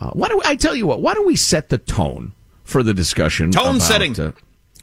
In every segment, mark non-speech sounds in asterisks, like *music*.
Uh, why do I tell you what? Why don't we set the tone for the discussion? Tone about, setting. Uh,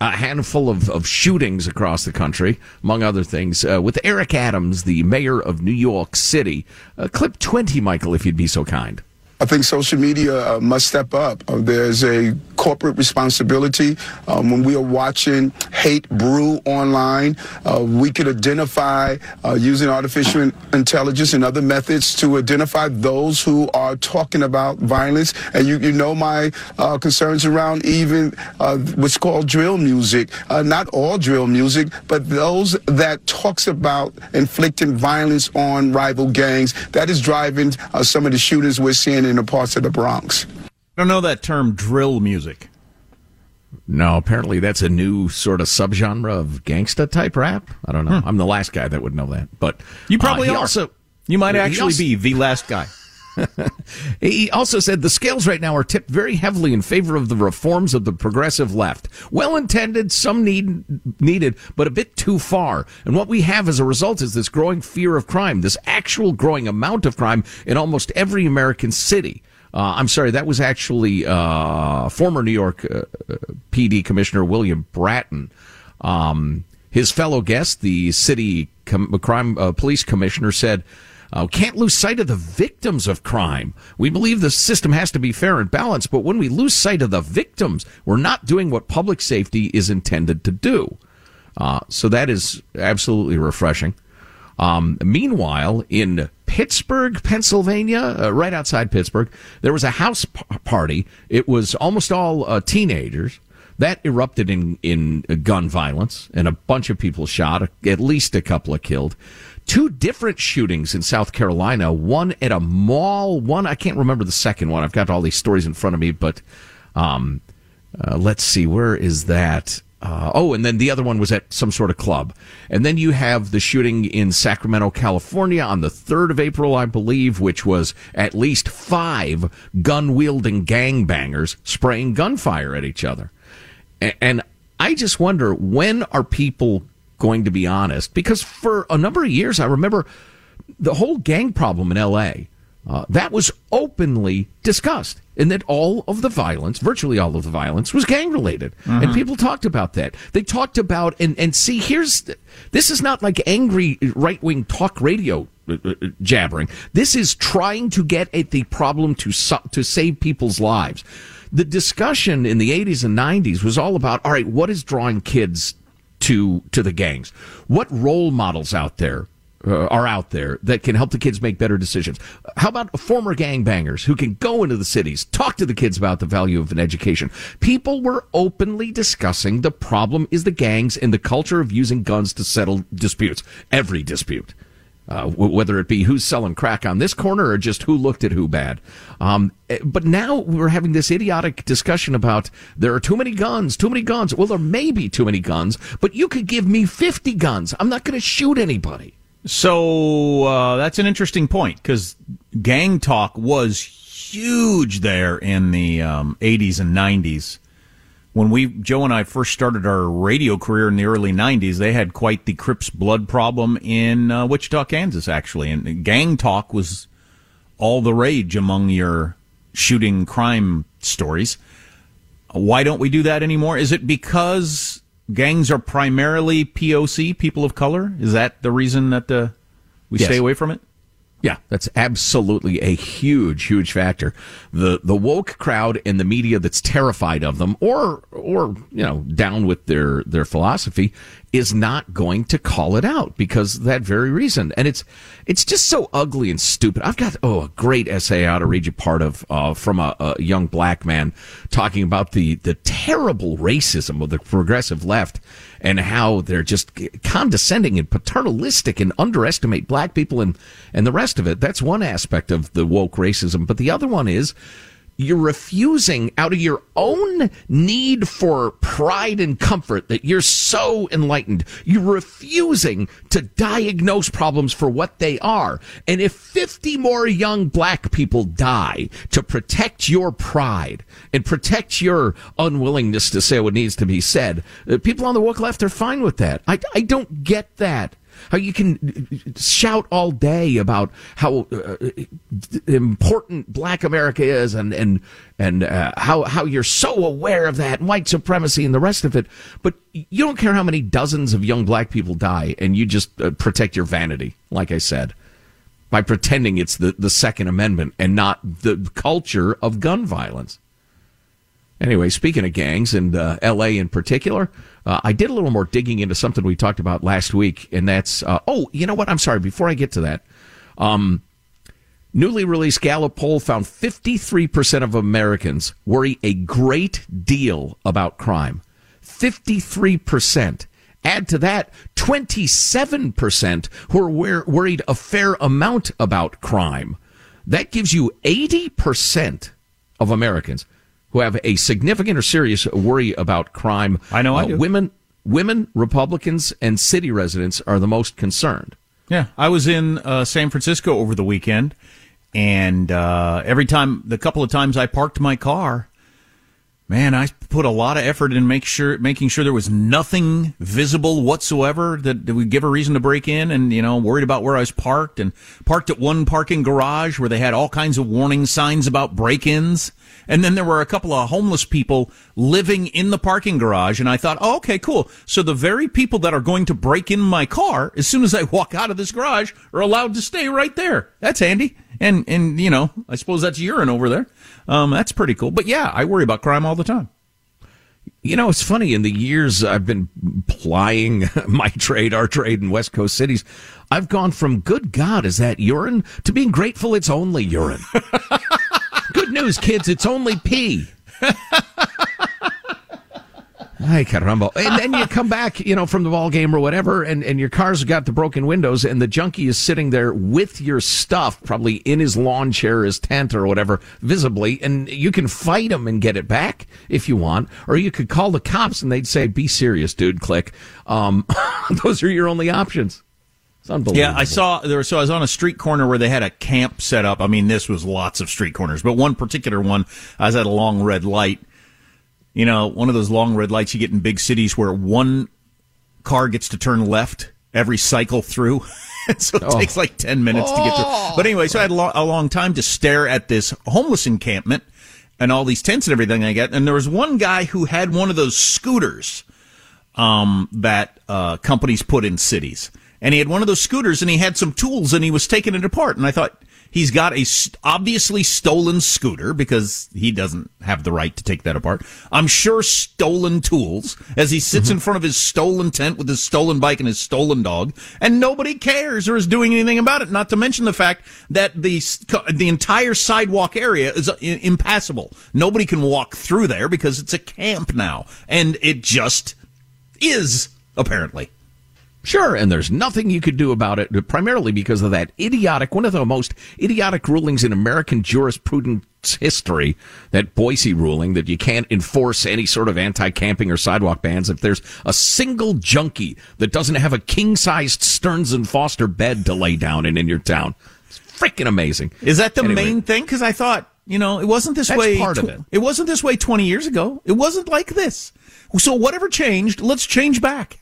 a handful of, of shootings across the country, among other things, uh, with Eric Adams, the mayor of New York City. Uh, clip 20, Michael, if you'd be so kind. I think social media uh, must step up. Uh, there's a corporate responsibility. Um, when we are watching hate brew online, uh, we could identify uh, using artificial intelligence and other methods to identify those who are talking about violence. And you, you know my uh, concerns around even uh, what's called drill music. not all drill music, but those that talks about inflicting violence on rival gangs. That is driving some of the shootings we're seeing in the parts of the Bronx. I don't know that term drill music. No, apparently that's a new sort of subgenre of gangsta type rap. I don't know. Hmm. I'm the last guy that would know that, but you probably uh. Also, you might actually also, be the last guy. *laughs* he also said the scales right now are tipped very heavily in favor of the reforms of the progressive left. Well intended, some need needed, but a bit too far. And what we have as a result is this growing fear of crime, this actual growing amount of crime in almost every American city. Uh, I'm sorry, that was actually uh, former New York uh, PD Commissioner William Bratton. Um, his fellow guest, the city com- crime uh, police commissioner, said uh, can't lose sight of the victims of crime. We believe the system has to be fair and balanced, but when we lose sight of the victims, we're not doing what public safety is intended to do. Uh, so that is absolutely refreshing. Um, meanwhile, in Pittsburgh, Pennsylvania, uh, right outside Pittsburgh, there was a house p- party. It was almost all uh, teenagers. That erupted in, in gun violence, and a bunch of people shot, at least a couple of killed two different shootings in South Carolina. One at a mall. One I can't remember the second one. I've got all these stories in front of me, but um, uh, let's see. Where is that? Uh, oh, and then the other one was at some sort of club. And then you have the shooting in Sacramento, California on the 3rd of April, I believe, which was at least five gun wielding gangbangers spraying gunfire at each other. And I just wonder when are people going to be honest. Because for a number of years, I remember the whole gang problem in L.A. Uh, that was openly discussed, and that all of the violence, virtually all of the violence, was gang related, mm-hmm. and people talked about that. They talked about and and see here's this is not like angry right wing talk radio uh, uh, jabbering. This is trying to get at the problem to to save people's lives. The discussion in the 80s and 90s was all about all right, what is drawing kids to to the gangs. What role models out there uh, are out there that can help the kids make better decisions. How about former gangbangers who can go into the cities, talk to the kids about the value of an education? People were openly discussing the problem is the gangs and the culture of using guns to settle disputes, every dispute. Uh, whether it be who's selling crack on this corner or just who looked at who bad. Um, eh, but now we're having this idiotic discussion about there are too many guns, too many guns. Well, there may be too many guns, but you could give me 50 guns. I'm not going to shoot anybody. So uh, that's an interesting point because gang talk was huge there in the um, 80s and 90s. When we Joe and I first started our radio career in the early 90s, they had quite the Crips blood problem in uh, Wichita, Kansas, actually, and gang talk was all the rage among your shooting crime stories. Why don't we do that anymore? Is it because gangs are primarily POC, people of color? Is that the reason that the, we yes. stay away from it? Yeah, that's absolutely a huge, huge factor. The the woke crowd and the media that's terrified of them or or you know, down with their their philosophy is not going to call it out because that very reason. And it's it's just so ugly and stupid. I've got oh a great essay I ought to read you part of uh, from a, a, young black man talking about the the terrible racism of the progressive left and how they're just condescending and paternalistic and underestimate black people and and the rest of it. That's one aspect of the woke racism, but the other one is you're refusing out of your own need for pride and comfort that you're so enlightened. You're refusing to diagnose problems for what they are. And if 50 more young black people die to protect your pride and protect your unwillingness to say what needs to be said, uh, people on the woke left are fine with that. I, I don't get that. How you can shout all day about how uh, important Black America is, and and and uh, how how you're so aware of that white supremacy and the rest of it, but you don't care how many dozens of young black people die, and you just uh, protect your vanity, like I said, by pretending it's the the Second Amendment and not the culture of gun violence. Anyway, speaking of gangs and uh, L.A. in particular, uh, I did a little more digging into something we talked about last week, and that's uh, oh, you know what? I'm sorry. Before I get to that, um, newly released Gallup poll found 53% of Americans worry a great deal about crime. 53%. Add to that 27% who are worried a fair amount about crime. That gives you 80% of Americans who have a significant or serious worry about crime. I know I uh, do. Women, women, Republicans, and city residents are the most concerned. Yeah, I was in uh, San Francisco over the weekend, and uh, every time, the couple of times I parked my car, man, I put a lot of effort in make sure, making sure there was nothing visible whatsoever that, that would give a reason to break in, and you know, worried about where I was parked, and parked at one parking garage where they had all kinds of warning signs about break-ins and then there were a couple of homeless people living in the parking garage. And I thought, oh, okay, cool. So the very people that are going to break in my car as soon as I walk out of this garage are allowed to stay right there. That's handy. And, and, you know, I suppose that's urine over there. Um, that's pretty cool. But yeah, I worry about crime all the time. You know, it's funny. In the years I've been plying *laughs* my trade, our trade in West Coast cities, I've gone from "Good God, is that urine?" to being grateful it's only urine. *laughs* Good news, kids. It's only pee. *laughs* Ay, caramba. And then you come back, you know, from the ball game or whatever, and, and your car's got the broken windows, and the junkie is sitting there with your stuff, probably in his lawn chair, his tent, or whatever, visibly, and you can fight him and get it back if you want, or you could call the cops and they'd say, "Be serious, dude." Click. Um, *laughs* those are your only options. It's unbelievable. Yeah, I saw there. So I was on a street corner where they had a camp set up. I mean, this was lots of street corners, but one particular one, I was at a long red light. You know, one of those long red lights you get in big cities where one car gets to turn left every cycle through. *laughs* so it oh. takes like 10 minutes oh. to get through. Oh. But anyway, so I had a, lo- a long time to stare at this homeless encampment and all these tents and everything I get. And there was one guy who had one of those scooters um, that uh, companies put in cities and he had one of those scooters and he had some tools and he was taking it apart. And I thought, He's got a st- obviously stolen scooter because he doesn't have the right to take that apart. I'm sure stolen tools as he sits mm-hmm. in front of his stolen tent with his stolen bike and his stolen dog, and nobody cares or is doing anything about it. Not to mention the fact that the the entire sidewalk area is uh, impassable. Nobody can walk through there because it's a camp now, and it just is apparently. Sure, and there's nothing you could do about it, primarily because of that idiotic, one of the most idiotic rulings in American jurisprudence history, that Boise ruling that you can't enforce any sort of anti-camping or sidewalk bans if there's a single junkie that doesn't have a king-sized Stearns and Foster bed to lay down in in your town. It's freaking amazing. Is that the anyway, main thing? Because I thought, you know, it wasn't this way. part of it. It wasn't this way 20 years ago. It wasn't like this. So whatever changed, let's change back.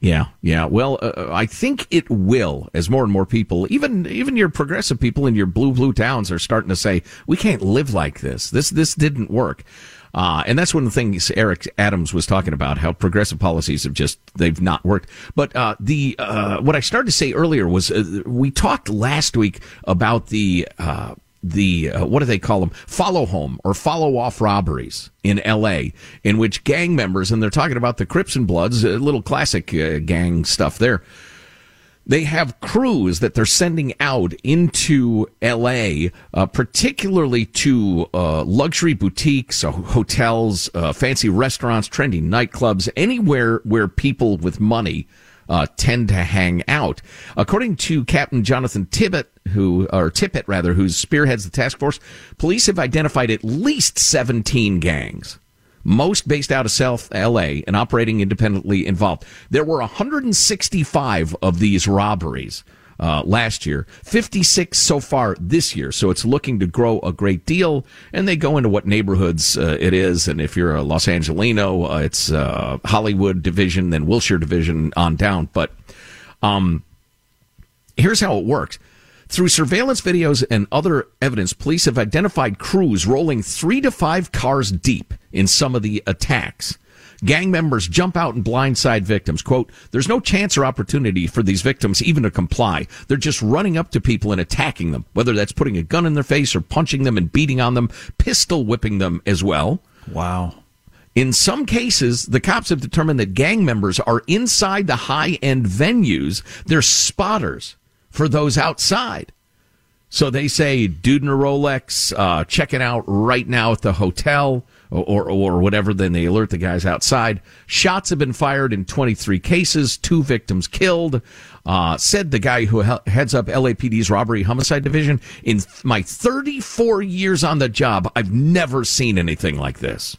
Yeah, yeah. Well, uh, uh, I think it will as more and more people, even even your progressive people in your blue blue towns, are starting to say we can't live like this. This this didn't work. Uh, and that's one of the things Eric Adams was talking about, how progressive policies have just, they've not worked. But, uh, the, uh, what I started to say earlier was, uh, we talked last week about the, uh, the uh, what do they call them follow home or follow off robberies in LA in which gang members and they're talking about the Crips and Bloods a little classic uh, gang stuff there. They have crews that they're sending out into LA uh, particularly to uh, luxury boutiques uh, hotels uh, fancy restaurants trendy nightclubs anywhere where people with money uh, tend to hang out. According to Captain Jonathan Tippett, who or Tippett rather, who spearheads the task force, police have identified at least 17 gangs. Most based out of South LA and operating independently involved. There were 165 of these robberies uh, last year, 56 so far this year. So it's looking to grow a great deal. And they go into what neighborhoods uh, it is. And if you're a Los Angelino, uh, it's uh, Hollywood division, then Wilshire division on down. But um, here's how it works. Through surveillance videos and other evidence, police have identified crews rolling three to five cars deep in some of the attacks. Gang members jump out and blindside victims. Quote, there's no chance or opportunity for these victims even to comply. They're just running up to people and attacking them, whether that's putting a gun in their face or punching them and beating on them, pistol whipping them as well. Wow. In some cases, the cops have determined that gang members are inside the high end venues. They're spotters for those outside. So they say, dude in a Rolex, uh, checking out right now at the hotel or, or whatever. Then they alert the guys outside. Shots have been fired in 23 cases. Two victims killed. Uh, said the guy who heads up LAPD's robbery homicide division. In my 34 years on the job, I've never seen anything like this.